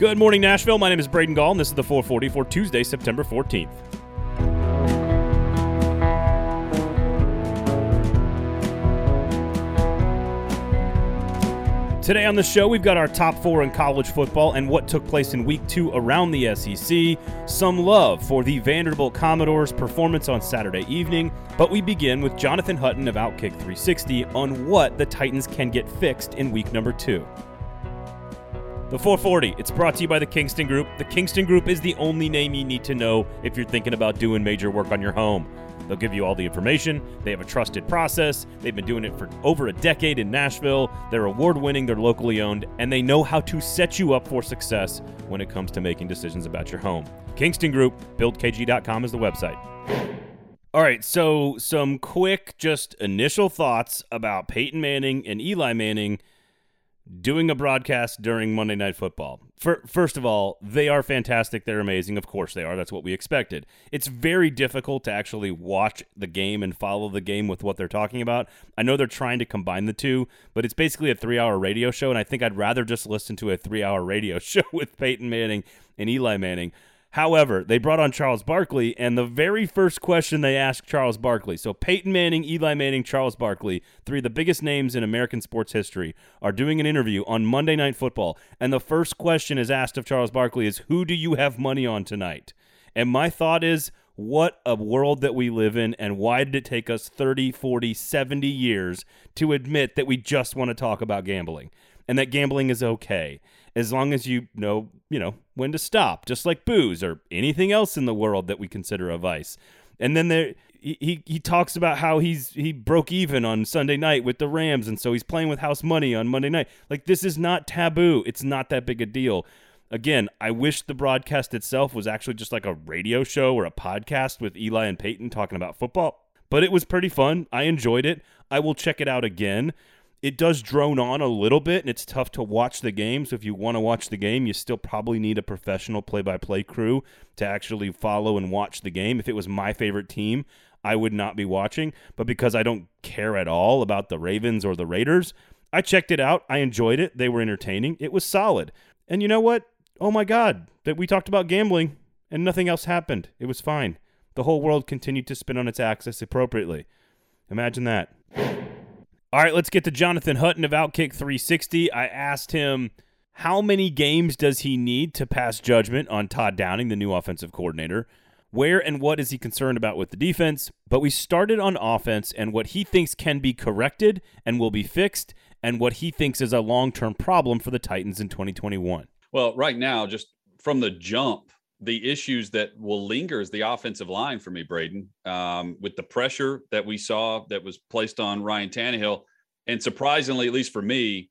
Good morning, Nashville. My name is Braden Gall, and this is the 440 for Tuesday, September 14th. Today on the show, we've got our top four in college football and what took place in week two around the SEC, some love for the Vanderbilt Commodores' performance on Saturday evening, but we begin with Jonathan Hutton of Outkick 360 on what the Titans can get fixed in week number two. The 440, it's brought to you by the Kingston Group. The Kingston Group is the only name you need to know if you're thinking about doing major work on your home. They'll give you all the information. They have a trusted process. They've been doing it for over a decade in Nashville. They're award winning, they're locally owned, and they know how to set you up for success when it comes to making decisions about your home. Kingston Group, buildkg.com is the website. All right, so some quick, just initial thoughts about Peyton Manning and Eli Manning doing a broadcast during Monday Night Football. For, first of all, they are fantastic. They're amazing. Of course they are. That's what we expected. It's very difficult to actually watch the game and follow the game with what they're talking about. I know they're trying to combine the two, but it's basically a three hour radio show, and I think I'd rather just listen to a three hour radio show with Peyton Manning and Eli Manning. However, they brought on Charles Barkley, and the very first question they asked Charles Barkley so Peyton Manning, Eli Manning, Charles Barkley, three of the biggest names in American sports history, are doing an interview on Monday Night Football. And the first question is asked of Charles Barkley is Who do you have money on tonight? And my thought is, what a world that we live in, and why did it take us 30, 40, 70 years to admit that we just want to talk about gambling and that gambling is okay? As long as you know, you know, when to stop, just like booze or anything else in the world that we consider a vice. And then there he, he talks about how he's he broke even on Sunday night with the Rams and so he's playing with house money on Monday night. Like this is not taboo. It's not that big a deal. Again, I wish the broadcast itself was actually just like a radio show or a podcast with Eli and Peyton talking about football. But it was pretty fun. I enjoyed it. I will check it out again it does drone on a little bit and it's tough to watch the game. So if you want to watch the game, you still probably need a professional play by play crew to actually follow and watch the game. If it was my favorite team, I would not be watching. But because I don't care at all about the Ravens or the Raiders, I checked it out. I enjoyed it. They were entertaining. It was solid. And you know what? Oh my God, that we talked about gambling and nothing else happened. It was fine. The whole world continued to spin on its axis appropriately. Imagine that. All right, let's get to Jonathan Hutton of Outkick 360. I asked him how many games does he need to pass judgment on Todd Downing, the new offensive coordinator? Where and what is he concerned about with the defense? But we started on offense and what he thinks can be corrected and will be fixed, and what he thinks is a long term problem for the Titans in 2021. Well, right now, just from the jump, the issues that will linger is the offensive line for me, Braden, um, with the pressure that we saw that was placed on Ryan Tannehill. And surprisingly, at least for me,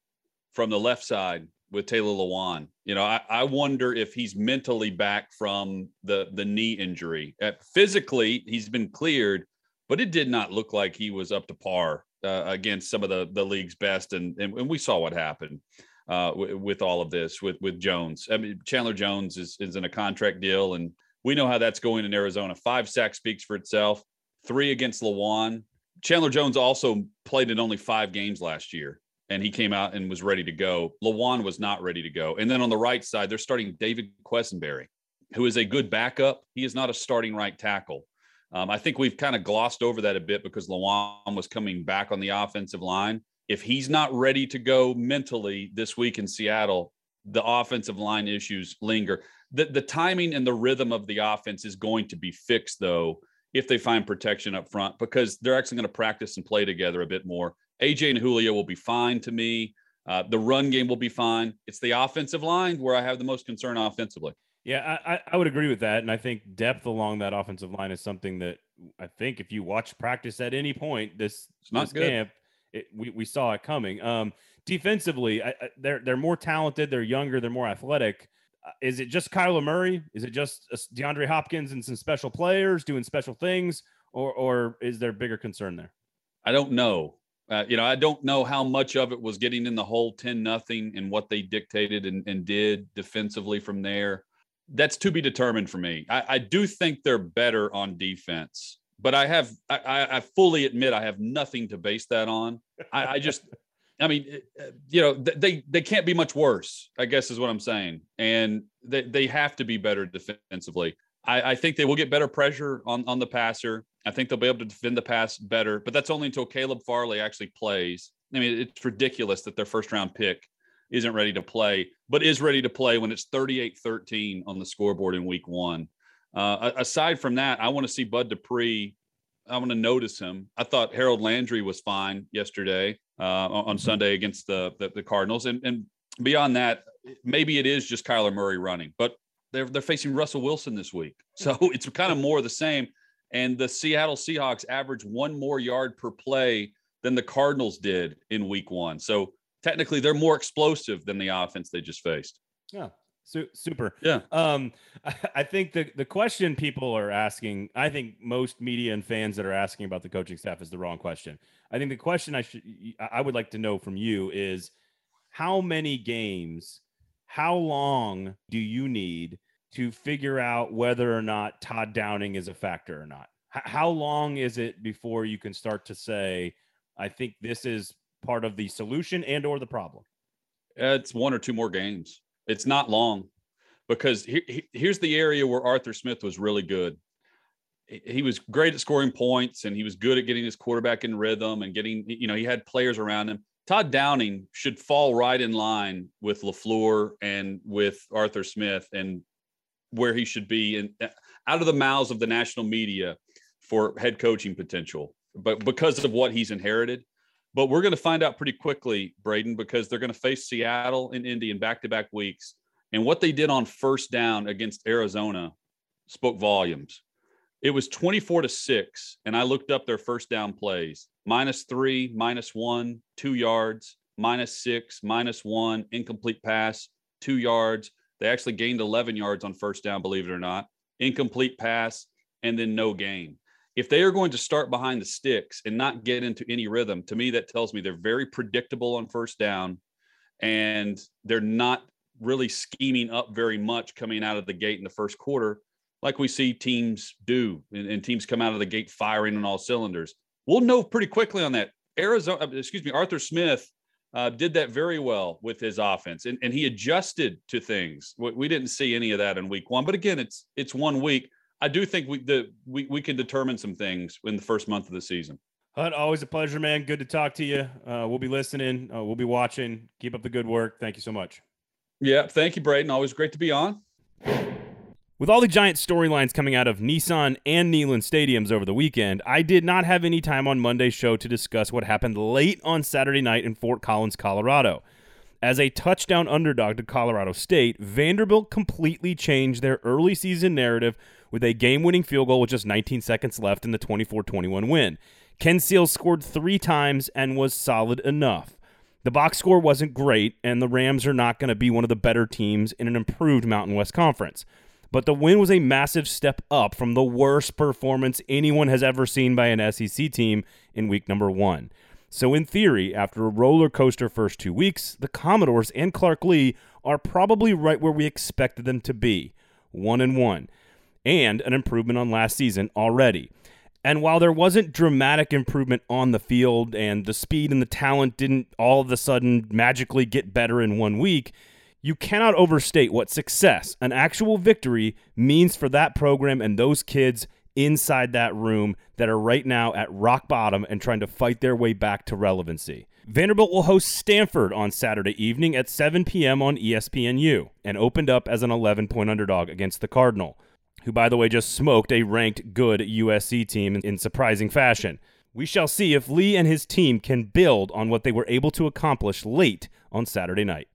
from the left side with Taylor Lewan, you know, I, I wonder if he's mentally back from the the knee injury. Uh, physically, he's been cleared, but it did not look like he was up to par uh, against some of the the league's best, and and, and we saw what happened uh, w- with all of this with with Jones. I mean, Chandler Jones is is in a contract deal, and we know how that's going in Arizona. Five sacks speaks for itself. Three against Lewan. Chandler Jones also played in only five games last year, and he came out and was ready to go. Lewan was not ready to go. And then on the right side, they're starting David Quessenberry, who is a good backup. He is not a starting right tackle. Um, I think we've kind of glossed over that a bit because Lewan was coming back on the offensive line if he's not ready to go mentally this week in Seattle, the offensive line issues linger. The, the timing and the rhythm of the offense is going to be fixed, though, if they find protection up front, because they're actually going to practice and play together a bit more. AJ and Julio will be fine to me. Uh, the run game will be fine. It's the offensive line where I have the most concern offensively. Yeah, I, I would agree with that. And I think depth along that offensive line is something that I think if you watch practice at any point this, it's not this good. camp, it, we, we saw it coming. Um, defensively, I, I, they're they're more talented, they're younger, they're more athletic. Uh, is it just Kyler Murray? Is it just uh, DeAndre Hopkins and some special players doing special things, or or is there a bigger concern there? I don't know. Uh, you know, I don't know how much of it was getting in the hole 10 nothing and what they dictated and, and, did defensively from there. That's to be determined for me. I, I do think they're better on defense but I have I, I fully admit I have nothing to base that on. I, I just I mean, uh, you know, they they can't be much worse. I guess is what I'm saying, and they they have to be better defensively. I, I think they will get better pressure on on the passer. I think they'll be able to defend the pass better, but that's only until Caleb Farley actually plays. I mean, it's ridiculous that their first round pick isn't ready to play, but is ready to play when it's 38 13 on the scoreboard in week one. Uh, aside from that, I want to see Bud Dupree. I want to notice him. I thought Harold Landry was fine yesterday uh, on mm-hmm. Sunday against the, the, the Cardinals, and and beyond that, maybe it is just Kyler Murray running, but they're they're facing Russell Wilson this week, so it's kind of more of the same. And the Seattle Seahawks average one more yard per play than the Cardinals did in Week One. So technically, they're more explosive than the offense they just faced. Yeah, Su- super. Yeah. Um, I, I, think the the question people are asking, I think most media and fans that are asking about the coaching staff is the wrong question. I think the question I should I would like to know from you is how many games, how long do you need to figure out whether or not Todd Downing is a factor or not? H- how long is it before you can start to say, I think this is part of the solution and or the problem? It's one or two more games. It's not long because he, he, here's the area where Arthur Smith was really good. He, he was great at scoring points and he was good at getting his quarterback in rhythm and getting, you know, he had players around him. Todd Downing should fall right in line with LaFleur and with Arthur Smith and where he should be and out of the mouths of the national media for head coaching potential. But because of what he's inherited, but we're going to find out pretty quickly, Braden, because they're going to face Seattle and Indy in back to back weeks. And what they did on first down against Arizona spoke volumes. It was 24 to 6. And I looked up their first down plays minus three, minus one, two yards, minus six, minus one, incomplete pass, two yards. They actually gained 11 yards on first down, believe it or not. Incomplete pass, and then no gain if they are going to start behind the sticks and not get into any rhythm, to me, that tells me they're very predictable on first down and they're not really scheming up very much coming out of the gate in the first quarter, like we see teams do, and, and teams come out of the gate firing on all cylinders. We'll know pretty quickly on that. Arizona, uh, excuse me, Arthur Smith uh, did that very well with his offense, and, and he adjusted to things. We, we didn't see any of that in week one, but again, it's it's one week. I do think we the we, we can determine some things in the first month of the season. Hut, always a pleasure, man. Good to talk to you. Uh, we'll be listening. Uh, we'll be watching. Keep up the good work. Thank you so much. Yeah, thank you, Braden. Always great to be on. With all the giant storylines coming out of Nissan and Neyland stadiums over the weekend, I did not have any time on Monday's show to discuss what happened late on Saturday night in Fort Collins, Colorado. As a touchdown underdog to Colorado State, Vanderbilt completely changed their early season narrative with a game winning field goal with just 19 seconds left in the 24 21 win. Ken Seals scored three times and was solid enough. The box score wasn't great, and the Rams are not going to be one of the better teams in an improved Mountain West Conference. But the win was a massive step up from the worst performance anyone has ever seen by an SEC team in week number one. So, in theory, after a roller coaster first two weeks, the Commodores and Clark Lea are probably right where we expected them to be one and one and an improvement on last season already. And while there wasn't dramatic improvement on the field and the speed and the talent didn't all of a sudden magically get better in one week, you cannot overstate what success, an actual victory, means for that program and those kids inside that room that are right now at rock bottom and trying to fight their way back to relevancy. Vanderbilt will host Stanford on Saturday evening at 7 p.m. on ESPNU and opened up as an 11 point underdog against the Cardinal who, by the way, just smoked a ranked good USC team in surprising fashion. We shall see if Lea and his team can build on what they were able to accomplish late on Saturday night.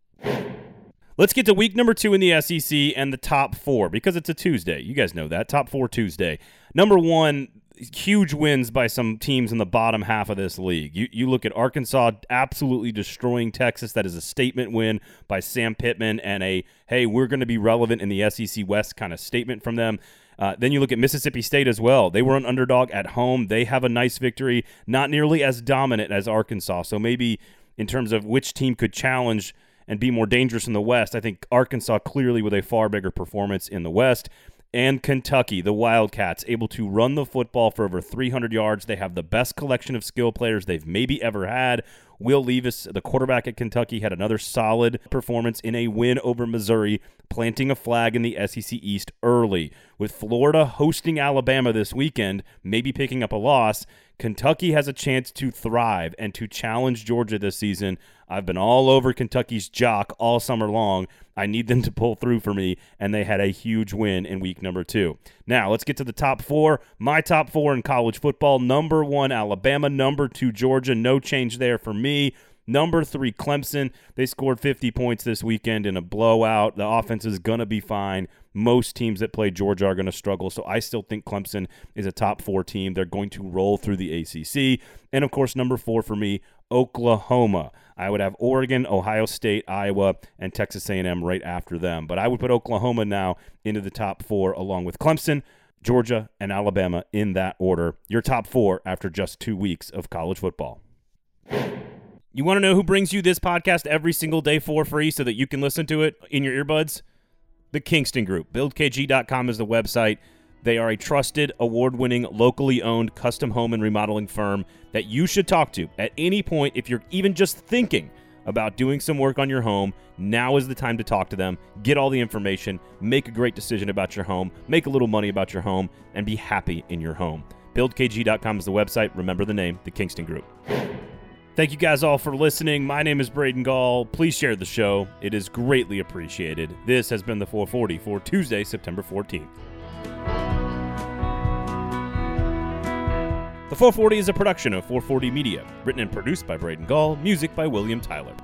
Let's get to week number two in the SEC and the top four because it's a Tuesday. You guys know that. Top four Tuesday. Number one, huge wins by some teams in the bottom half of this league. You you look at Arkansas absolutely destroying Texas. That is a statement win by Sam Pittman and a hey, we're going to be relevant in the SEC West kind of statement from them. Uh, then you look at Mississippi State as well. They were an underdog at home. They have a nice victory, not nearly as dominant as Arkansas. So maybe in terms of which team could challenge and be more dangerous in the West, I think Arkansas clearly with a far bigger performance in the West and Kentucky, the Wildcats, able to run the football for over 300 yards. They have the best collection of skill players they've maybe ever had. Will Levis, the quarterback at Kentucky, had another solid performance in a win over Missouri, planting a flag in the SEC East early. With Florida hosting Alabama this weekend, maybe picking up a loss, Kentucky has a chance to thrive and to challenge Georgia this season. I've been all over Kentucky's jock all summer long. I need them to pull through for me, and they had a huge win in week number two. Now, let's get to the top four. My top four in college football number one, Alabama. Number two, Georgia. No change there for me. Number three, Clemson. They scored 50 points this weekend in a blowout. The offense is going to be fine. Most teams that play Georgia are going to struggle. So I still think Clemson is a top four team. They're going to roll through the ACC. And of course, number four for me, Oklahoma. I would have Oregon, Ohio State, Iowa, and Texas A&M right after them. But I would put Oklahoma now into the top four along with Clemson. Georgia and Alabama in that order. Your top four after just two weeks of college football. You want to know who brings you this podcast every single day for free so that you can listen to it in your earbuds? The Kingston Group. BuildKG.com is the website. They are a trusted, award winning, locally owned custom home and remodeling firm that you should talk to at any point if you're even just thinking about doing some work on your home. Now is the time to talk to them, get all the information, make a great decision about your home, make a little money about your home, and be happy in your home. BuildKG.com is the website. Remember the name, the Kingston Group. Thank you guys all for listening. My name is Braden Gall. Please share the show, it is greatly appreciated. This has been the 440 for Tuesday, September 14th. The 440 is a production of 440 Media, written and produced by Braden Gall, music by William Tyler.